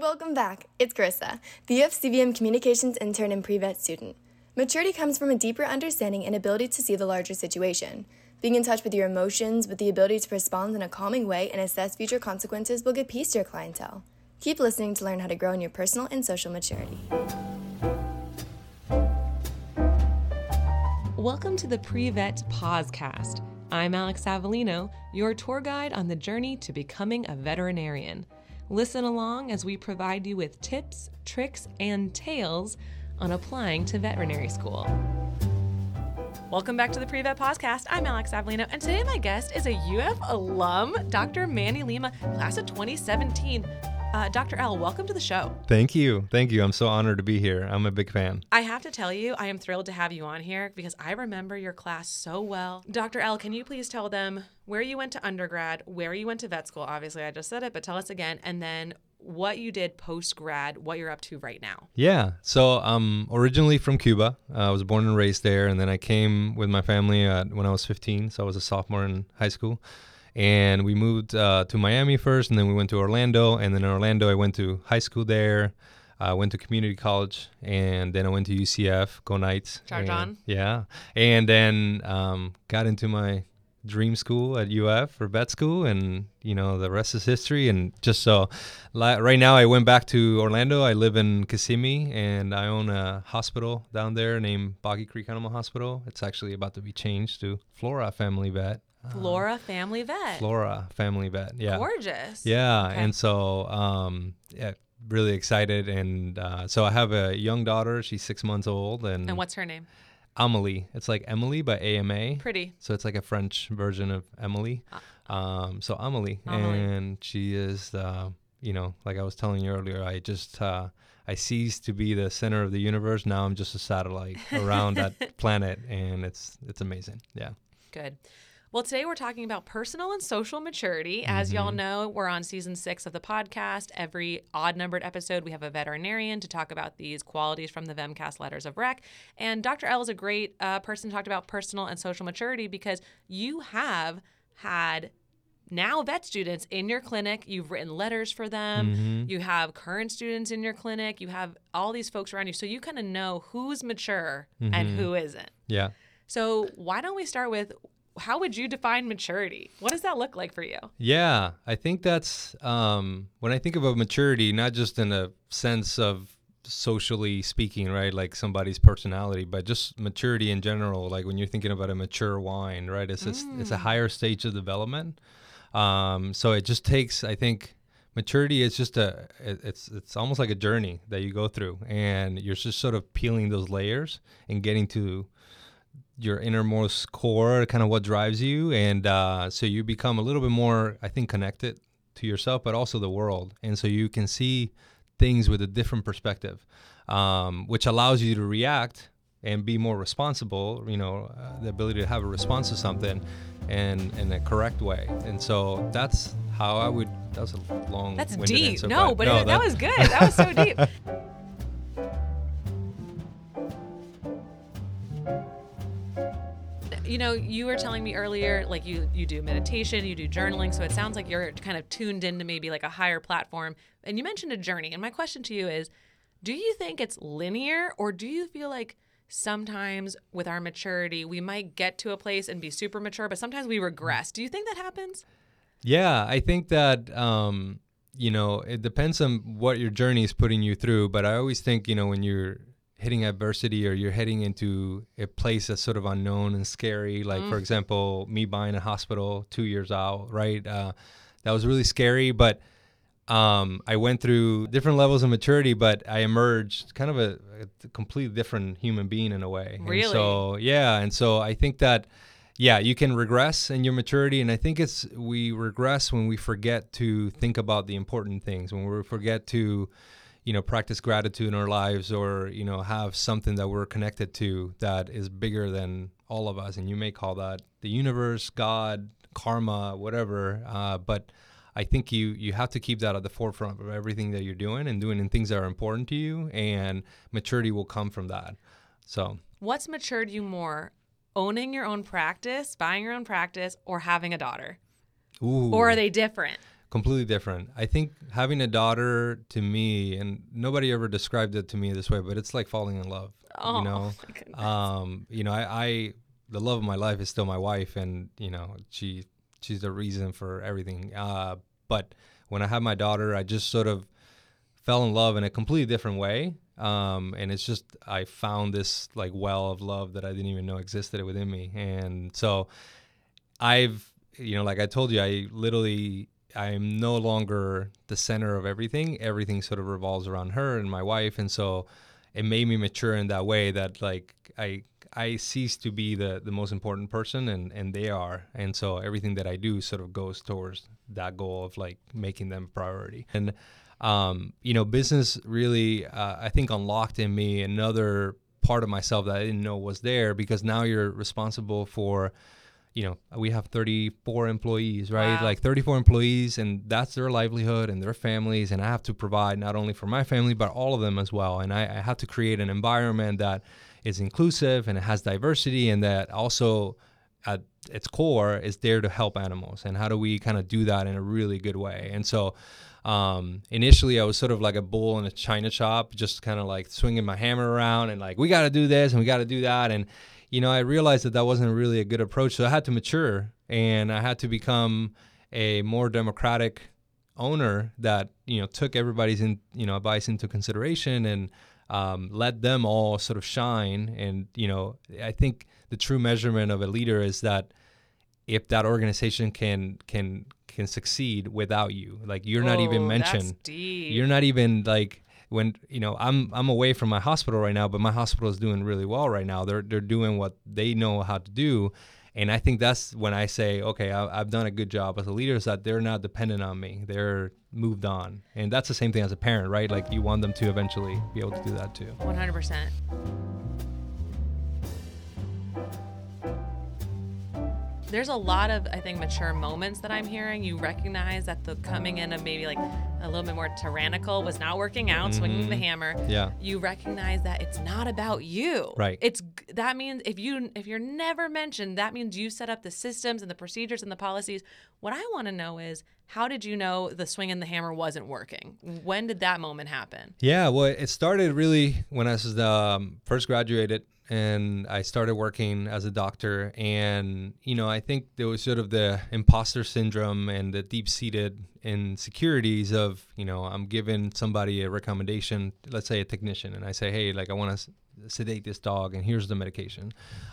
Welcome back. It's Carissa, the UF-CVM Communications intern and pre-vet student. Maturity comes from a deeper understanding and ability to see the larger situation. Being in touch with your emotions, with the ability to respond in a calming way and assess future consequences will give peace to your clientele. Keep listening to learn how to grow in your personal and social maturity. Welcome to the Pre-Vet Pawscast. I'm Alex Avelino, your tour guide on the journey to becoming a veterinarian. Listen along as we provide you with tips, tricks, and tales on applying to veterinary school. Welcome back to the Pre-Vet Pawscast. I'm Alex Avelino, and today my guest is a UF alum, Dr. Manny Lima, class of 2017. Uh, Dr. L, welcome to the show. Thank you. Thank you. I'm so honored to be here. I'm a big fan. I have to tell you, I am thrilled to have you on here because I remember your class so well. Dr. L, can you please tell them where you went to undergrad, where you went to vet school? Obviously, I just said it, but tell us again, and then what you did post grad, what you're up to right now. Yeah. So I'm originally from Cuba. Uh, I was born and raised there, and then I came with my family uh, when I was 15. So I was a sophomore in high school. And we moved uh, to Miami first, and then we went to Orlando. And then in Orlando, I went to high school there. I went to community college, and then I went to UCF. Go Knights! Charge and, on! Yeah, and then um, got into my dream school at UF for vet school, and you know the rest is history. And just so, right now I went back to Orlando. I live in Kissimmee, and I own a hospital down there named Boggy Creek Animal Hospital. It's actually about to be changed to Flora Family Vet. Flora Family Vet. Flora Family Vet. Yeah. Gorgeous. Yeah, Okay. and so um, yeah, really excited, and uh, so I have a young daughter. She's six months old, and, And what's her name? Amelie. It's like Emily, but A M A. Pretty. So it's like a French version of Emily. Um, so Amelie, Amelie. and she is, uh, you know, like I was telling you earlier, I just uh, I ceased to be the center of the universe. Now I'm just a satellite around that planet, and it's it's amazing. Yeah. Good. Well, today we're talking about personal and social maturity. As y'all Mm-hmm. know, we're on season six of the podcast. Every odd numbered episode, we have a veterinarian to talk about these qualities from the VMCAS letters of rec. And Dr. L is a great uh, person to talk about personal and social maturity because you have had now vet students in your clinic. You've written letters for them. Mm-hmm. You have current students in your clinic. You have all these folks around you. So you kind of know who's mature and Mm-hmm. who isn't. Yeah. So why don't we start with how would you define maturity? What does that look like for you? Yeah, I think that's um, when I think about maturity, not just in a sense of socially speaking, right? Like somebody's personality, but just maturity in general. Like when you're thinking about a mature wine, right? It's it's, it's a higher stage of development. Um, so it just takes, I think, maturity is just a it- it's it's almost like a journey that you go through, and you're just sort of peeling those layers and getting to your innermost core, kind of what drives you, and uh, so you become a little bit more, I think, connected to yourself, but also the world, and so you can see things with a different perspective, um, which allows you to react and be more responsible. You know, uh, the ability to have a response to something, and in a correct way, and so that's how I would. That was a long. That's deep. no, but no, it, that was good. That was so deep. You know, you were telling me earlier, like you you do meditation, you do journaling, so it sounds like you're kind of tuned into maybe like a higher platform. And you mentioned a journey, and my question to you is, do you think it's linear, or do you feel like sometimes with our maturity we might get to a place and be super mature, but sometimes we regress? Do you think that happens? Yeah, I think that um, you know it depends on what your journey is putting you through. But I always think you know when you're hitting adversity or you're heading into a place that's sort of unknown and scary. Like for example, me buying a hospital two years out, right? Uh, that was really scary, but um, I went through different levels of maturity, but I emerged kind of a, a completely different human being in a way. And Really? so yeah, and so I think that yeah, you can regress in your maturity, and I think it's we regress when we forget to think about the important things, when we forget to you know practice gratitude in our lives or you know have something that we're connected to that is bigger than all of us and you may call that the universe god karma whatever uh, but i think you you have to keep that at the forefront of everything that you're doing and doing and things that are important to you and maturity will come from that so What's matured you more, owning your own practice, buying your own practice, or having a daughter? ooh Or are they different? Completely different. I think having a daughter to me, and nobody ever described it to me this way, but it's like falling in love. Oh, you know, um, you know, I, I, the love of my life is still my wife, and you know, she, she's the reason for everything. Uh, but when I had my daughter, I just sort of fell in love in a completely different way. Um, and it's just I found this like well of love that I didn't even know existed within me, and so I've you know like I told you I literally I'm no longer the center of everything. Everything sort of revolves around her and my wife, and so it made me mature in that way that like I I cease to be the the most important person and and they are. And so everything that I do sort of goes towards that goal of like making them priority. And um you know business really uh, I think unlocked in me another part of myself that I didn't know was there because now you're responsible for you know we have 34 employees right? Wow. like 34 employees and that's their livelihood and their families and i have to provide not only for my family but all of them as well. And i, I have to create an environment that is inclusive and it has diversity and that also at its core is there to help animals. And how do we kind of do that in a really good way? And so um, initially i was sort of like a bull in a china shop just kind of like swinging my hammer around and like we got to do this and we got to do that. And you know i realized that that wasn't really a good approach so i had to mature and i had to become a more democratic owner that you know took everybody's in you know advice into consideration and um, let them all sort of shine. And you know i think the true measurement of a leader is that if that organization can can can succeed without you like you're not even that's mentioned. you're not even like when you know I'm I'm away from my hospital right now, but my hospital is doing really well right now. They're they're doing what they know how to do, and I think that's when I say, okay, I, I've done a good job as a leader. Is that they're not dependent on me. They're moved on, and that's the same thing as a parent, right? Like you want them to eventually be able to do that too. 100%. There's a lot of, I think, mature moments that I'm hearing. You recognize that the coming in of maybe like a little bit more tyrannical was not working out, swinging the hammer. Yeah. You recognize that it's not about you. Right. It's that means if you if you're never mentioned, that means you set up the systems and the procedures and the policies. What I want to know is how did you know the swing and the hammer wasn't working? When did that moment happen? Yeah, well, it started really when I was um, first graduated and I started working as a doctor. And, you know, I think there was sort of the imposter syndrome and the deep seated insecurities of, you know, I'm giving somebody a recommendation, let's say a technician, and I say, hey, like, I want to sedate this dog and here's the medication.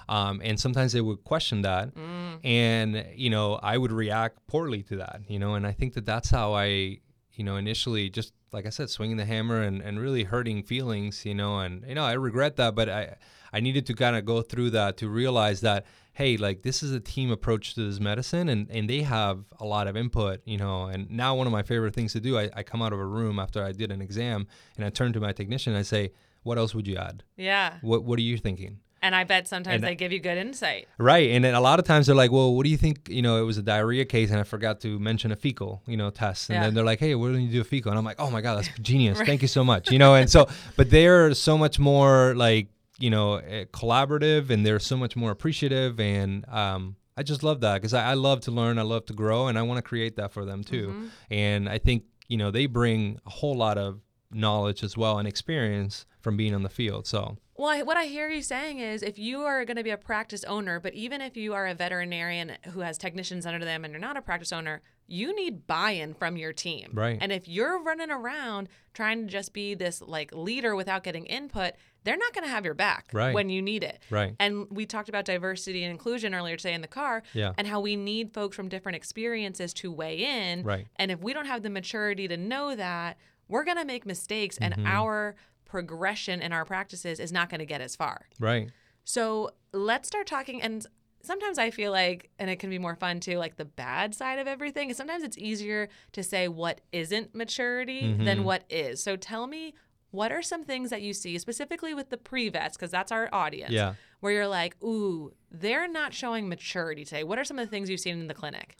Um, and sometimes they would question that. And, you know, I would react poorly to that, you know, and I think that that's how I, you know, initially just like I said, swinging the hammer and, and really hurting feelings, you know, and you know, I regret that, but I I needed to kind of go through that to realize that hey, like this is a team approach to this medicine and, and they have a lot of input, you know, and now one of my favorite things to do, I, I come out of a room after I did an exam and I turn to my technician and I say, What else would you add? Yeah. What what are you thinking? And I bet sometimes And- they give you good insight. Right, and then a lot of times they're like, "Well, what do you think? You know, it was a diarrhea case, and I forgot to mention a fecal, you know, test." And Yeah. then they're like, "Hey, why don't you do a fecal?" And I'm like, "Oh my god, that's genius! Thank you so much." You know, and so, but they're so much more like, you know, eh, collaborative, and they're so much more appreciative, and um, I just love that because I, I love to learn, I love to grow, and I want to create that for them too. Mm-hmm. And I think you know they bring a whole lot of knowledge as well and experience from being on the field. So Well, I, what I hear you saying is if you are going to be a practice owner, but even if you are a veterinarian who has technicians under them and you're not a practice owner, you need buy-in from your team. Right. And if you're running around trying to just be this like leader without getting input, they're not going to have your back Right. when you need it. Right. And we talked about diversity and inclusion earlier today in the car Yeah. and how we need folks from different experiences to weigh in. Right. And if we don't have the maturity to know that, we're going to make mistakes Mm-hmm. and our progression in our practices is not going to get as far. right, So let's start talking. And sometimes I feel like, and it can be more fun too, like the bad side of everything. And sometimes it's easier to say what isn't maturity Mm-hmm. than what is. So tell me, what are some things that you see specifically with the pre vets, because that's our audience, Yeah. where you're like, ooh, they're not showing maturity today? What are some of the things you've seen in the clinic?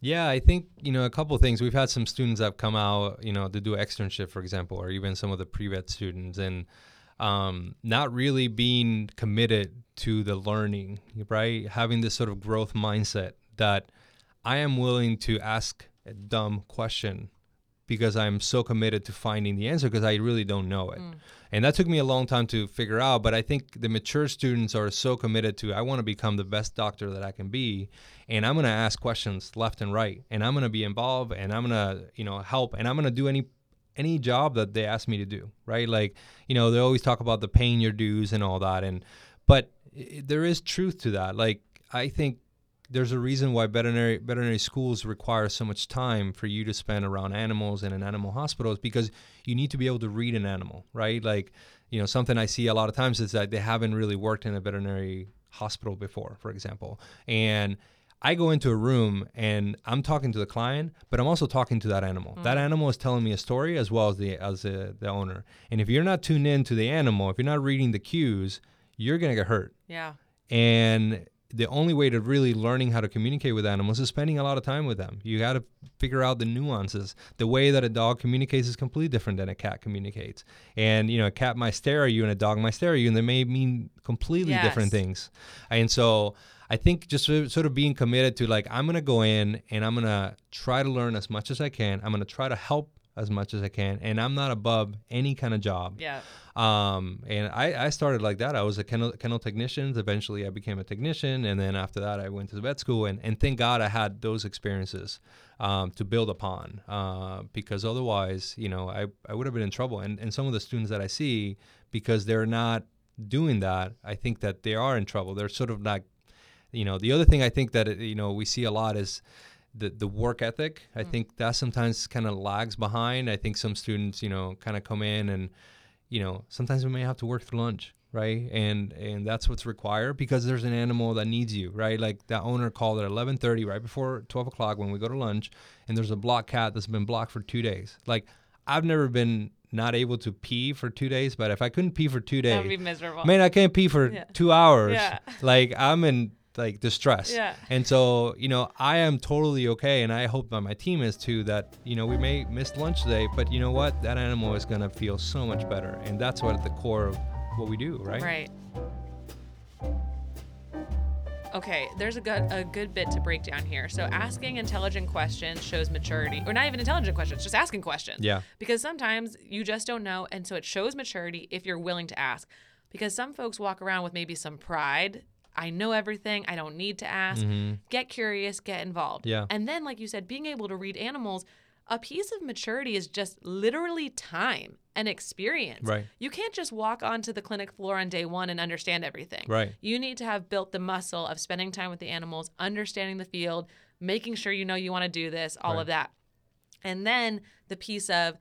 Yeah, I think you know a couple things. We've had some students that come out, you know, to do externship, for example, or even some of the pre-vet students, and um, not really being committed to the learning, right? Having this sort of growth mindset that I am willing to ask a dumb question because I'm so committed to finding the answer because I really don't know it. Mm. And that took me a long time to figure out, but I think the mature students are so committed to I want to become the best doctor that I can be and I'm going to ask questions left and right and I'm going to be involved and I'm going to, you know, help and I'm going to do any any job that they ask me to do, right? Like, you know, they always talk about the paying your dues and all that and but there is truth to that. Like I think there's a reason why veterinary veterinary schools require so much time for you to spend around animals and in animal hospitals because you need to be able to read an animal, right? Like, you know, something I see a lot of times is that they haven't really worked in a veterinary hospital before, for example. And I go into a room and I'm talking to the client, but I'm also talking to that animal. Mm-hmm. That animal is telling me a story as well as the as the, the owner. And if you're not tuned in to the animal, if you're not reading the cues, you're gonna get hurt. Yeah. And the only way to really learning how to communicate with animals is spending a lot of time with them. You got to figure out the nuances. The way that a dog communicates is completely different than a cat communicates. And you know, a cat might stare at you and a dog might stare at you, and they may mean completely yes. different things. And so I think just sort of being committed to like I'm gonna go in and I'm gonna try to learn as much as I can. I'm gonna try to help as much as I can, and I'm not above any kind of job. Yeah. Um, and I, I started like that. I was a kennel, kennel technician. Eventually, I became a technician, and then after that, I went to the vet school. And, and thank God I had those experiences um, to build upon, uh, because otherwise, you know, I, I would have been in trouble. And and some of the students that I see, because they're not doing that, I think that they are in trouble. They're sort of not, you know. The other thing I think that you know we see a lot is the the work ethic. I mm. think that sometimes kind of lags behind. I think some students, you know, kind of come in and, you know, sometimes we may have to work through lunch, right? And and that's what's required because there's an animal that needs you, right? Like that owner called at 11:30, right before 12 o'clock when we go to lunch, and there's a block cat that's been blocked for two days. Like I've never been not able to pee for two days, but if I couldn't pee for two days, that would be miserable. Man, I can't pee for yeah. two hours. Yeah. Like I'm in like distress. Yeah. And so, you know, I am totally okay, and I hope that my team is too. That you know, we may miss lunch today, but you know what? That animal is gonna feel so much better, and that's what at the core of what we do, right? Right. Okay, there's a good a good bit to break down here. So asking intelligent questions shows maturity, or not even intelligent questions, just asking questions. Yeah. Because sometimes you just don't know, and so it shows maturity if you're willing to ask. Because some folks walk around with maybe some pride I know everything. I don't need to ask. Mm-hmm. Get curious, get involved. Yeah. And then, like you said, being able to read animals, a piece of maturity is just literally time and experience. Right. You can't just walk onto the clinic floor on day one and understand everything. Right. You need to have built the muscle of spending time with the animals, understanding the field, making sure you know you want to do this, all right. of that. And then the piece of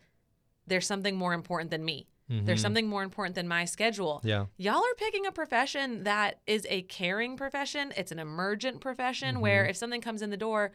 there's something more important than me. Mm-hmm. There's something more important than my schedule. Yeah. Y'all are picking a profession that is a caring profession. It's an emergent profession mm-hmm. where if something comes in the door,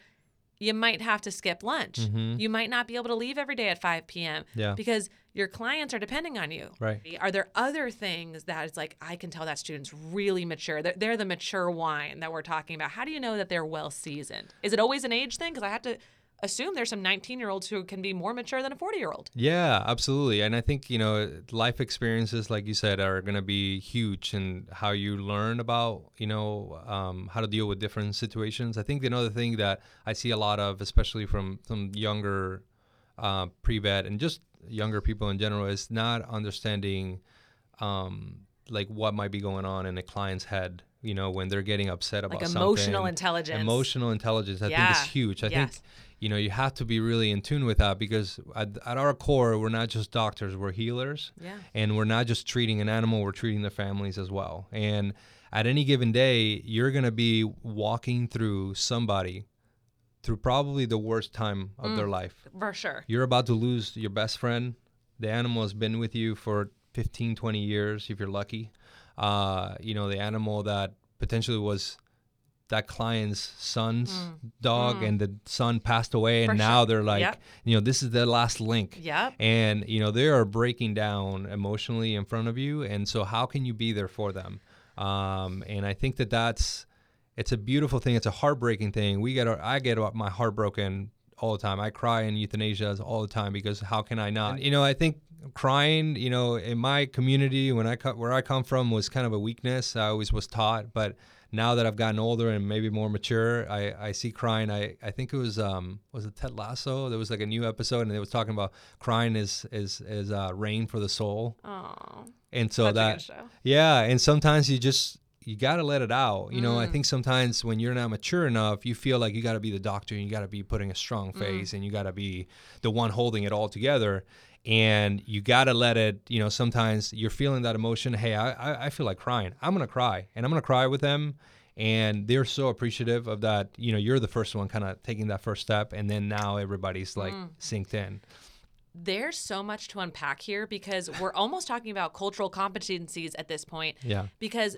you might have to skip lunch. Mm-hmm. You might not be able to leave every day at 5 p.m. Yeah. because your clients are depending on you. Right. Are there other things that it's like, I can tell that student's really mature? They're, they're the mature wine that we're talking about. How do you know that they're well seasoned? Is it always an age thing? Because I have to assume there's some 19 year olds who can be more mature than a 40 year old. Yeah, absolutely. And I think, you know, life experiences, like you said, are going to be huge in how you learn about, you know, um, how to deal with different situations. I think another thing that I see a lot of, especially from some younger uh, pre vet and just younger people in general, is not understanding. Um, like what might be going on in a client's head you know when they're getting upset about like emotional something. intelligence emotional intelligence i yeah. think is huge i yes. think you know you have to be really in tune with that because at, at, our core we're not just doctors we're healers. Yeah. and we're not just treating an animal we're treating the families as well. And at any given day you're going to be walking through somebody through probably the worst time of mm, their life. for sure. You're about to lose your best friend. The animal has been with you for 15 20 years if you're lucky. Uh, you know the animal that potentially was that client's son's mm. dog mm. and the son passed away and For now sure. they're like yep. you know this is their last link yep. and you know they are breaking down emotionally in front of you and so how can you be there for them um, and i think that that's it's a beautiful thing it's a heartbreaking thing we get our, i get my heart broken all the time i cry in euthanasia all the time because how can i not and, you know i think crying you know in my community when i where i come from was kind of a weakness i always was taught but now that I've gotten older and maybe more mature, I, I see crying. I, I think it was um was it Ted Lasso? There was like a new episode and it was talking about crying is is is uh, rain for the soul. Oh, And so that yeah, and sometimes you just you got to let it out. You know, I Mm. think sometimes when you're not mature enough, you feel like you got to be the doctor and you got to be putting a Mm. strong face and you got to be the one holding it all together. And you got to let it, you know, sometimes you're feeling that emotion. Hey, I, I, I feel like crying. I'm to cry and I'm to cry with them. And they're so appreciative of that. You know, you're the first one kind of taking that first step. And then now everybody's like Mm. synced in. There's so much to unpack here because we're almost talking about cultural competencies at this point. Yeah. Because,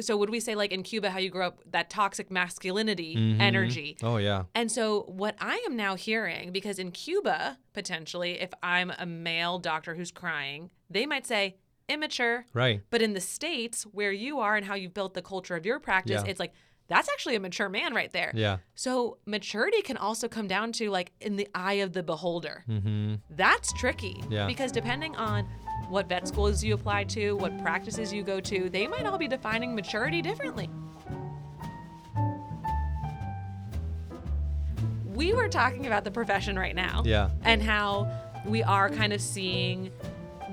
so would we say like in Cuba how you grew up that toxic masculinity Mhm. energy? Oh, yeah. And so, what I am now hearing, because in Cuba, potentially, if I'm a male doctor who's crying, they might say immature. Right. But in the States, where you are and how you've built the culture of your practice, Yeah. it's like, that's actually a mature man right there. Yeah. So, maturity can also come down to like in the eye of the beholder. Mm-hmm. That's tricky. Yeah. Because depending on what vet schools you apply to, what practices you go to, they might all be defining maturity differently. We were talking about the profession right now Yeah. and how we are kind of seeing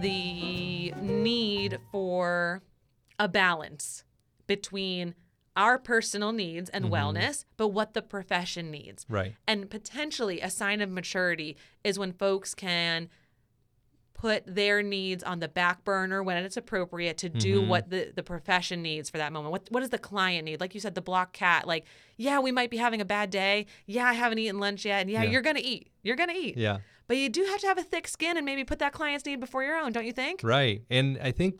the need for a balance between our personal needs and wellness, but what the profession needs. Right. And potentially a sign of maturity is when folks can put their needs on the back burner when it's appropriate to do Mhm. what the, the profession needs for that moment. What what does the client need? Like you said, the block cat. Like, yeah, we might be having a bad day. Yeah, I haven't eaten lunch yet. And yeah, Yeah. you're gonna eat. You're gonna eat. Yeah. But you do have to have a thick skin and maybe put that client's need before your own, don't you think? Right. And I think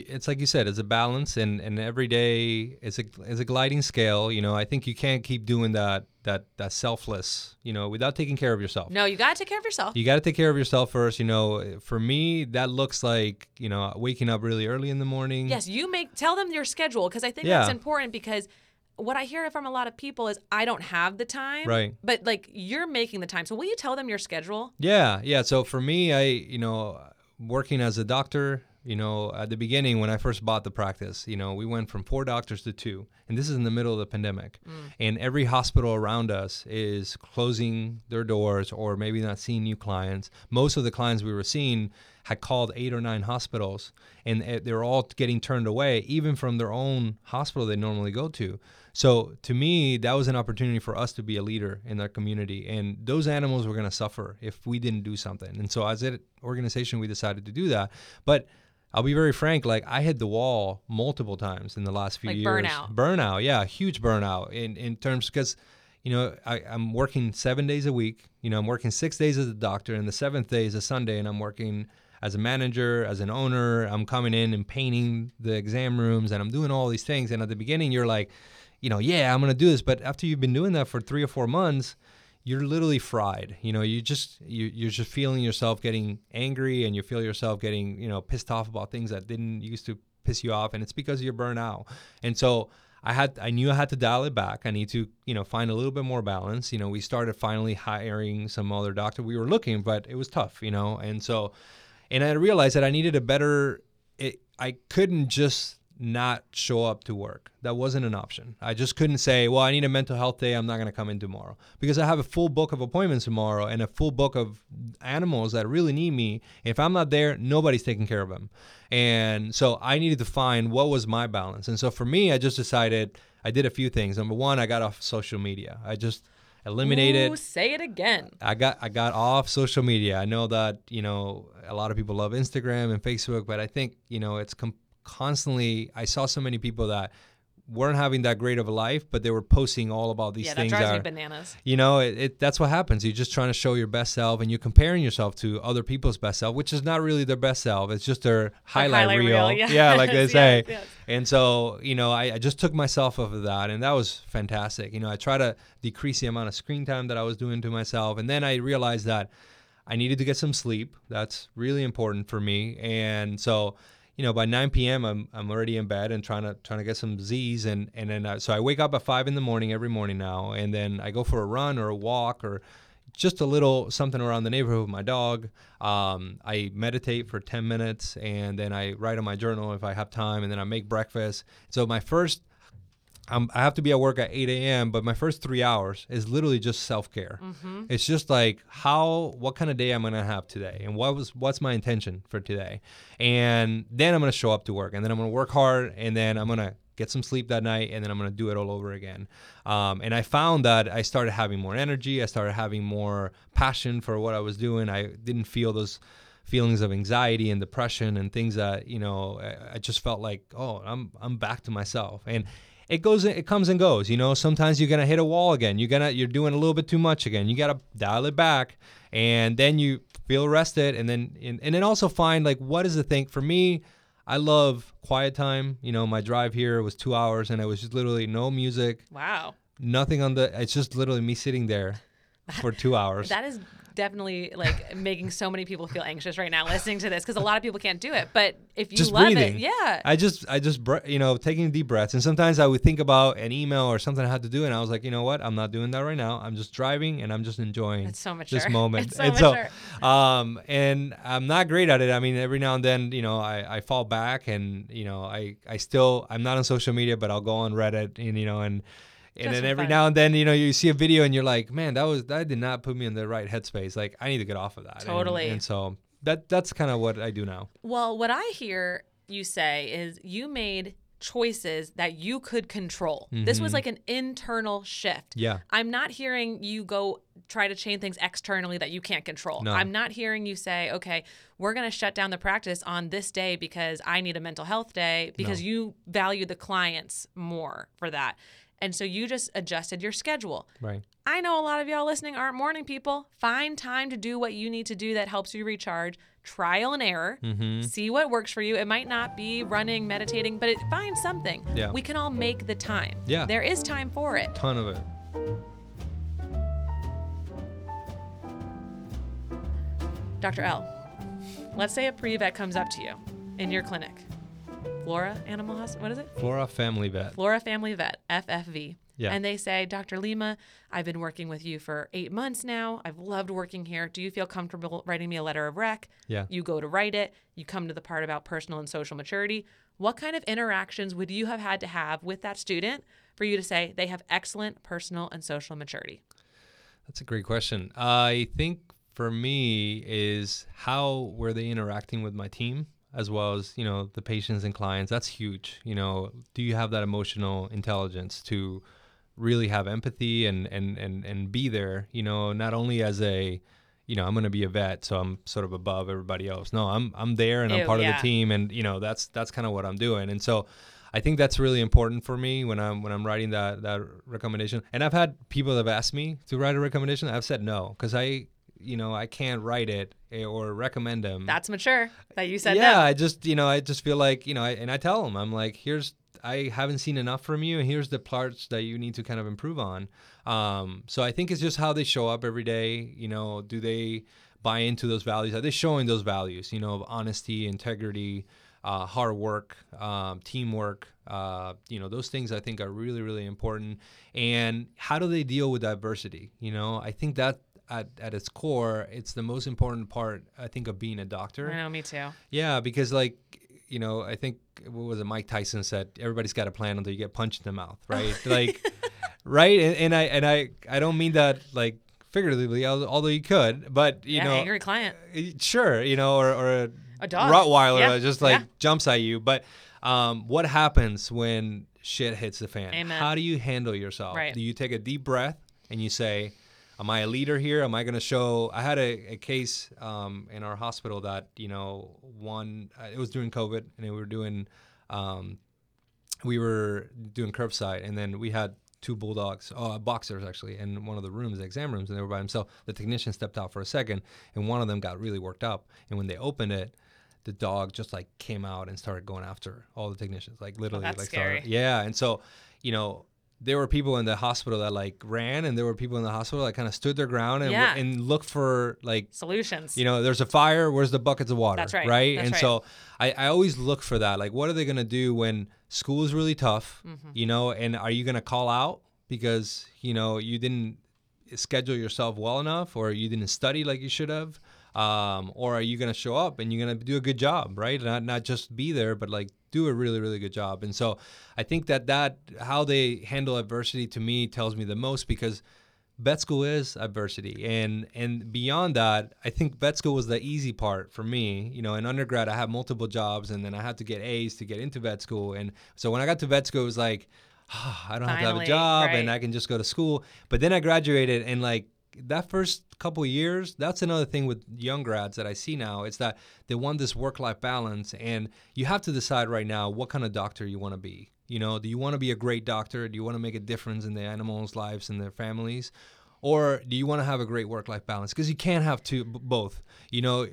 it's like you said, it's a balance, and, and every day is a is a gliding scale. You know, I think you can't keep doing that that that selfless. You know, without taking care of yourself. No, you gotta take care of yourself. You got to take care of yourself first. You know, for me, that looks like you know waking up really early in the morning. Yes, you make tell them your schedule because I think Yeah. that's important because what I hear from a lot of people is I don't have the time. Right. But like you're making the time. So will you tell them your schedule? Yeah, yeah. So for me, I you know, working as a doctor, you know, at the beginning when I first bought the practice, you know, we went from four doctors to two, and this is in the middle of the pandemic, mm. and every hospital around us is closing their doors or maybe not seeing new clients. Most of the clients we were seeing had called eight or nine hospitals, and they're all getting turned away, even from their own hospital they normally go to. So to me, that was an opportunity for us to be a leader in our community, and those animals were going to suffer if we didn't do something. And so as an organization, we decided to do that. But I'll be very frank, like I hit the wall multiple times in the last few Like years. burnout. Burnout, yeah, huge burnout in in terms because. You know, I, I'm working seven days a week. You know, I'm working six days as a doctor, and the seventh day is a Sunday, and I'm working as a manager, as an owner. I'm coming in and painting the exam rooms, and I'm doing all these things. And at the beginning, you're like, you know, yeah, I'm gonna do this. But after you've been doing that for three or four months, you're literally fried. You know, you just you you're just feeling yourself getting angry, and you feel yourself getting you know pissed off about things that didn't used to piss you off, and it's because you're burnt out. And so I had I knew I had to dial it back. I need to you know find a little bit more balance. You know, we started finally hiring some other doctor. We were looking, but it was tough. You know, and so and I realized that I needed a better. It, I couldn't just not show up to work. That wasn't an option. I just couldn't say, "Well, I need a mental health day. I'm not going to come in tomorrow," because I have a full book of appointments tomorrow and a full book of animals that really need me. If I'm not there, nobody's taking care of them. And so I needed to find what was my balance. And so for me, I just decided I did a few things. Number one, I got off social media. I just eliminated Ooh, say it again. I got I got off social media. I know that you know a lot of people love Instagram and Facebook, but I think you know it's com- constantly. I saw so many people that weren't having that great of a life, but they were posting all about these yeah, that things. drives that me bananas. you know, it, it that's what happens. You're just trying to show your best self, and you're comparing yourself to other people's best self, which is not really their best self. It's just their highlight, highlight reel. reel, Yeah, like they say. yes, yes. And so, you know, I, I just took myself off of that, and that was fantastic. You know, I try to decrease the amount of screen time that I was doing to myself, and then I realized that I needed to get some sleep. That's really important for me, and so. You know, by 9 p.m., I'm, I'm already in bed and trying to trying to get some Z's, and and then uh, so I wake up at five in the morning every morning now, and then I go for a run or a walk or just a little something around the neighborhood with my dog. Um, I meditate for 10 minutes and then I write on my journal if I have time and then I make breakfast. So my first I'm, I have to be at work at 8 a.m., but my first three hours is literally just self care. Mm-hmm. It's just like how, what kind of day I'm gonna have today, and what was, what's my intention for today, and then I'm gonna show up to work, and then I'm gonna work hard, and then I'm gonna get some sleep that night, and then I'm gonna do it all over again. Um, and I found that I started having more energy, I started having more passion for what I was doing. I didn't feel those feelings of anxiety and depression and things that you know I, I just felt like oh I'm I'm back to myself and it goes it comes and goes you know? Sometimes you're gonna hit a wall again. You're gonna you're doing a little bit too much again. You gotta dial it back and then you feel rested and then and, and then also find like what is the thing? For me i love quiet time you know? My drive here was two hours and it was just literally no music. Wow. nothing on the it's just literally me sitting there for two hours That is definitely like making so many people feel anxious right now listening to this because a lot of people can't do it. But if you just love breathing. it, yeah. I just, I just, you know, taking deep breaths. And sometimes I would think about an email or something I had to do, and I was like, you know what? I'm not doing that right now. I'm just driving, and I'm just enjoying It's so mature. this moment. It's so and mature. so, um, and I'm not great at it. I mean, every now and then, you know, I, I fall back, and you know, I, I still, I'm not on social media, but I'll go on Reddit, and you know, and. And Just then every fun. now and then, you know, you see a video and you're like, "Man, that was that did not put me in the right headspace. Like, I need to get off of that." Totally. And, so that that's kind of what I do now. Well, what I hear you say is you made choices that you could control. This was Mhm. like an internal shift. Yeah. I'm not hearing you go try to change things externally that you can't control. No. I'm not hearing you say, okay, we're going to shut down the practice on this day because I need a mental health day because No. you value the clients more for that. And so you just adjusted your schedule. Right. I know a lot of y'all listening aren't morning people. Find time to do what you need to do that helps you recharge. Trial and error. Mm-hmm. See what works for you. It might not be running, meditating, but it find something. Yeah. We can all make the time. Yeah. There is time for it. Ton of it. Dr. L, let's say a pre-vet comes up to you in your clinic. Flora Animal Hospital, what is it? Flora Family Vet. Flora Family Vet, FFV. Yeah. And they say, Dr. Lima, I've been working with you for eight months now. I've loved working here. Do you feel comfortable writing me a letter of rec? Yeah. You go to write it. You come to the part about personal and social maturity. What kind of interactions would you have had to have with that student for you to say they have excellent personal and social maturity? That's a great question. I think for me is how were they interacting with my team as well as, you know, the patients and clients. That's huge. You know, do you have that emotional intelligence to really have empathy and and and and be there, you know, not only as a you know, I'm going to be a vet, so I'm sort of above everybody else. No, I'm I'm there and I'm Ew, part of the team and you know, that's that's kind of what I'm doing. And so I think that's really important for me when I'm when I'm writing that that recommendation. And I've had people that have asked me to write a recommendation. I've said no because I, you know, I can't write it eh, or recommend them. That's mature that you said that. yeah, no. I just you know I just feel like you know, I, and I tell them I'm like, here's I haven't seen enough from you, and here's the parts that you need to kind of improve on. Um, so I think it's just how they show up every day. You know, do they buy into those values? Are they showing those values? You know, of honesty, integrity, uh, hard work, um, teamwork. Uh, you know, those things I think are really really important. And how do they deal with diversity? You know, I think that. At, at its core, it's the most important part, I think, of being a doctor. I know, me too. Yeah, because like you know, I think what was it? Mike Tyson said, "Everybody's got a plan until you get punched in the mouth." Right? like, right? And, and I and I I don't mean that like figuratively, although you could, but you yeah, know, angry client. eh, sure, you know, or or a, A dog. Rottweiler Yeah, just like yeah. jumps at you. But um, what happens when shit hits the fan? Amen. How do you handle yourself? Right. Do you take a deep breath and you say, "Am I a leader here? Am I going to show?" I had a, a case um, in our hospital that you know one. Uh, it was during COVID, and we were doing. Um, we were doing curbside, and then we had two bulldogs, uh, boxers actually, in one of the rooms, the exam rooms, and they were by themselves. The technician stepped out for a second, and one of them got really worked up. And when they opened it, the dog just like came out and started going after all the technicians, like literally, Oh, like started- yeah. And so, you know, there were people in the hospital that like ran, and there were people in the hospital that kind of stood their ground and Yeah. and looked for like Solutions. you know, there's a fire. Where's the buckets of water? That's right. Right. That's and right. so I, I always look for that. Like, what are they going to do when school is really tough? Mm-hmm. You know, and are you going to call out because you know you didn't schedule yourself well enough, or you didn't study like you should have? um, or are you going to show up and you're going to do a good job, right? Not not just be there, but like do a really really good job. And so I think that that how they handle adversity to me tells me the most because vet school is adversity and and beyond that i think vet school was the easy part for me you know in undergrad i had multiple jobs and then i had to get a's to get into vet school and so when i got to vet school it was like oh, i don't Finally, have to have a job right. and i can just go to school but then i graduated and like that first couple years that's another thing with young grads that i see now it's that they want this work life balance and you have to decide right now what kind of doctor you want to be you know, do you want to be a great doctor? Do you want to make a difference in the animals' lives and their families? Or do you want to have a great work life balance? Because you can't have two, both. You know,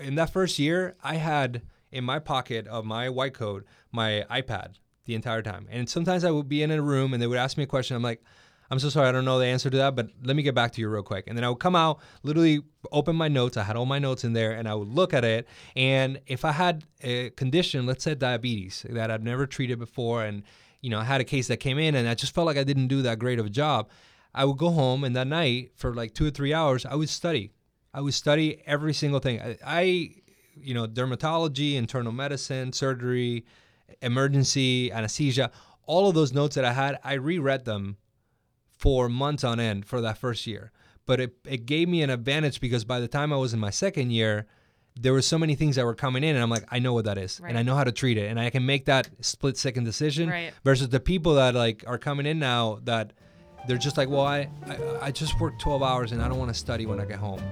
in that first year, I had in my pocket of my white coat my iPad the entire time. And sometimes I would be in a room and they would ask me a question. I'm like, I'm so sorry, I don't know the answer to that, but let me get back to you real quick. And then I would come out, literally open my notes. I had all my notes in there, and I would look at it. And if I had a condition, let's say diabetes, that I've never treated before, and you know, I had a case that came in, and I just felt like I didn't do that great of a job, I would go home, and that night for like two or three hours, I would study. I would study every single thing. I, I you know, dermatology, internal medicine, surgery, emergency, anesthesia, all of those notes that I had, I reread them for months on end for that first year. But it, it gave me an advantage because by the time I was in my second year, there were so many things that were coming in and I'm like, I know what that is right. and I know how to treat it and I can make that split second decision right. versus the people that like are coming in now that they're just like, well, I, I, I just work 12 hours and I don't want to study when I get home.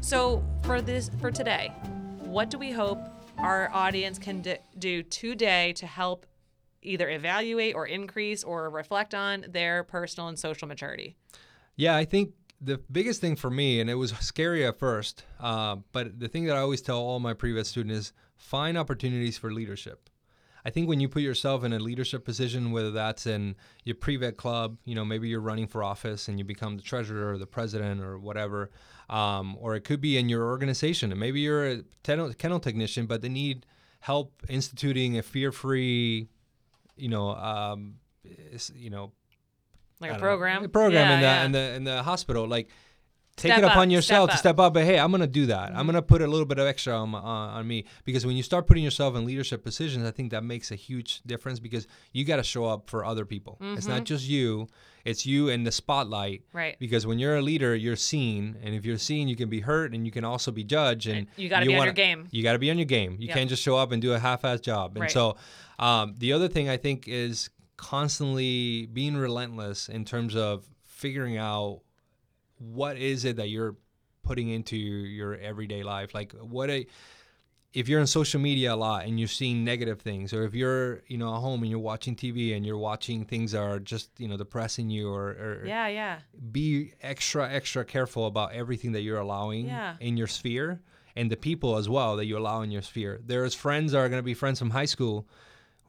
So for this, for today, what do we hope our audience can d- do today to help either evaluate or increase or reflect on their personal and social maturity? Yeah, I think the biggest thing for me, and it was scary at first, uh, but the thing that I always tell all my pre-vet students is find opportunities for leadership. I think when you put yourself in a leadership position, whether that's in your pre-vet club, you know, maybe you're running for office and you become the treasurer or the president or whatever, um, or it could be in your organization, and maybe you're a kennel, kennel technician, but they need help instituting a fear-free, you know, um, you know, like a program, know, a program yeah, in the yeah. in the in the hospital, like take step it upon up, yourself step to step up. But hey, I'm gonna do that. Mm-hmm. I'm gonna put a little bit of extra on, on, on me because when you start putting yourself in leadership positions, I think that makes a huge difference because you got to show up for other people. Mm-hmm. It's not mm-hmm. just you. It's you in the spotlight. Right. Because when you're a leader, you're seen, and if you're seen, you can be hurt, and you can also be judged. And you got to be wanna, on your game. You got to be on your game. You yep. can't just show up and do a half-ass job. And right. so, um, the other thing I think is constantly being relentless in terms of figuring out what is it that you're putting into your, your everyday life? Like what a if you're on social media a lot and you're seeing negative things or if you're you know at home and you're watching tv and you're watching things that are just you know depressing you or, or yeah yeah. be extra extra careful about everything that you're allowing yeah. in your sphere and the people as well that you allow in your sphere. There's friends that are going to be friends from high school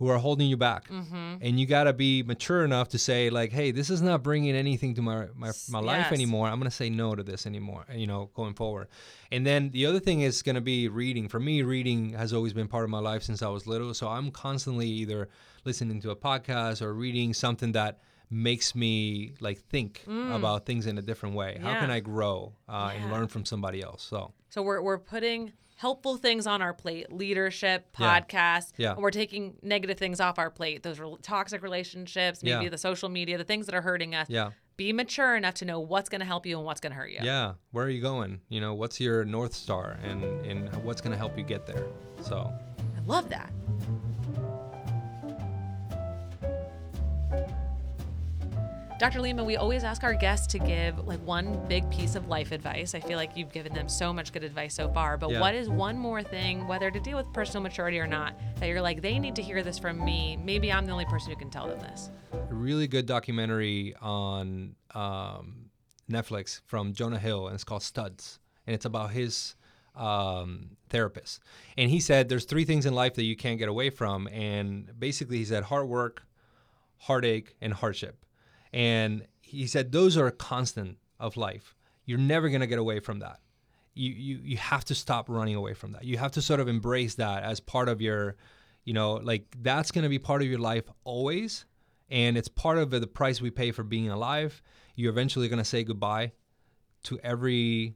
who are holding you back mm-hmm. and you got to be mature enough to say like hey this is not bringing anything to my my, my yes. life anymore i'm going to say no to this anymore you know going forward and then the other thing is going to be reading for me reading has always been part of my life since i was little so i'm constantly either listening to a podcast or reading something that makes me like think mm. about things in a different way yeah. how can i grow uh, yeah. and learn from somebody else so so we're, we're putting helpful things on our plate leadership podcasts yeah. yeah. and we're taking negative things off our plate. Those re- toxic relationships maybe yeah. the social media the things that are hurting us. Yeah. Be mature enough to know what's going to help you and what's going to hurt you. Yeah. Where are you going? You know what's your north star and and what's going to help you get there? So i love that Dr. Lima, we always ask our guests to give like one big piece of life advice. I feel like you've given them so much good advice so far, but yeah. what is one more thing, whether to deal with personal maturity or not, that you're like, they need to hear this from me? Maybe I'm the only person who can tell them this. A really good documentary on um, Netflix from Jonah Hill, and it's called Stutz, and it's about his um, therapist. And he said there's three things in life that you can't get away from, and basically he said hard work, heartache, and hardship. And he said those are a constant of life. You're never going to get away from that. You, you you have to stop running away from that. You have to sort of embrace that as part of your, you know, like that's going to be part of your life always. and it's part of the price we pay for being alive. You're eventually going to say goodbye to every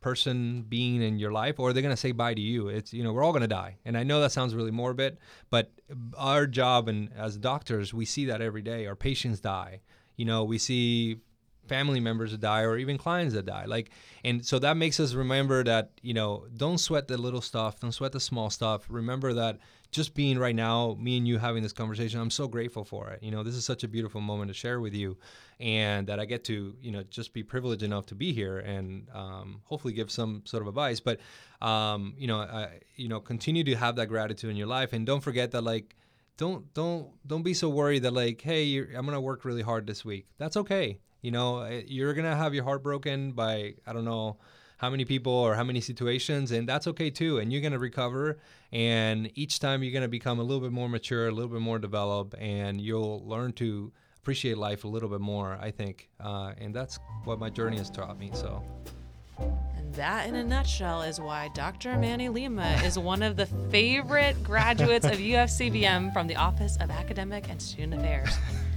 person being in your life or they're going to say bye to you it's you know we're all going to die and i know that sounds really morbid but our job and as doctors we see that every day our patients die you know we see family members that die or even clients that die. Like and so that makes us remember that you know don't sweat the little stuff don't sweat the small stuff. Remember that just being right now me and you having this conversation i'm so grateful for it. You know this is such a beautiful moment to share with you and that i get to you know just be privileged enough to be here and um, hopefully give some sort of advice. But um, you know I, you know continue to have that gratitude in your life and don't forget that like don't don't don't be so worried that like hey i'm gonna work really hard this week that's okay you know, eh, you're gonna have your heart broken by I don't know how many people or how many situations, and that's okay too. And you're gonna recover, and each time you're gonna become a little bit more mature, a little bit more developed, and you'll learn to appreciate life a little bit more. I think, uh, and that's what my journey has taught me. So. That, in a nutshell, is why Dr. Manny Lima is one of the favorite graduates of UFCVM from the Office of Academic and Student Affairs.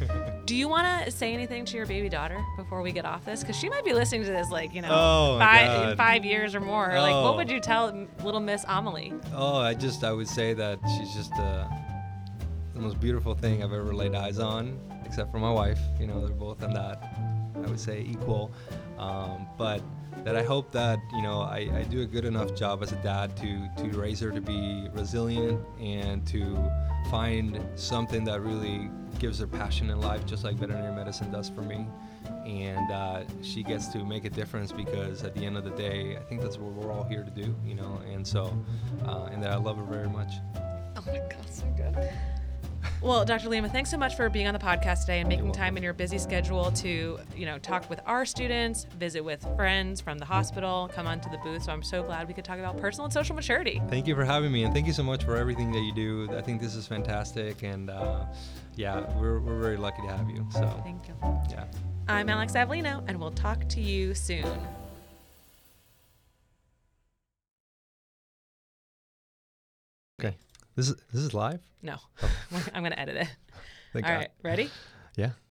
Do you want to say anything to your baby daughter before we get off this? Because she might be listening to this, like you know, oh five, five years or more. Oh. Like, what would you tell little Miss Amelie? Oh, I just I would say that she's just uh, the most beautiful thing I've ever laid eyes on, except for my wife. You know, they're both in that I would say equal. Um, but that I hope that you know I, I do a good enough job as a dad to to raise her to be resilient and to find something that really gives her passion in life, just like veterinary medicine does for me. And uh, she gets to make a difference because at the end of the day, I think that's what we're all here to do, you know. And so, uh, and that I love her very much. Oh my God, so good. Well, Dr. Lima, thanks so much for being on the podcast today and making time in your busy schedule to, you know, talk with our students, visit with friends from the hospital, come onto the booth. So I'm so glad we could talk about personal and social maturity. Thank you for having me, and thank you so much for everything that you do. I think this is fantastic, and uh, yeah, we're, we're very lucky to have you. So thank you. Yeah. I'm Alex Avelino, and we'll talk to you soon. This is this is live. No, oh. I'm gonna edit it. Thank All God. right, ready? Yeah.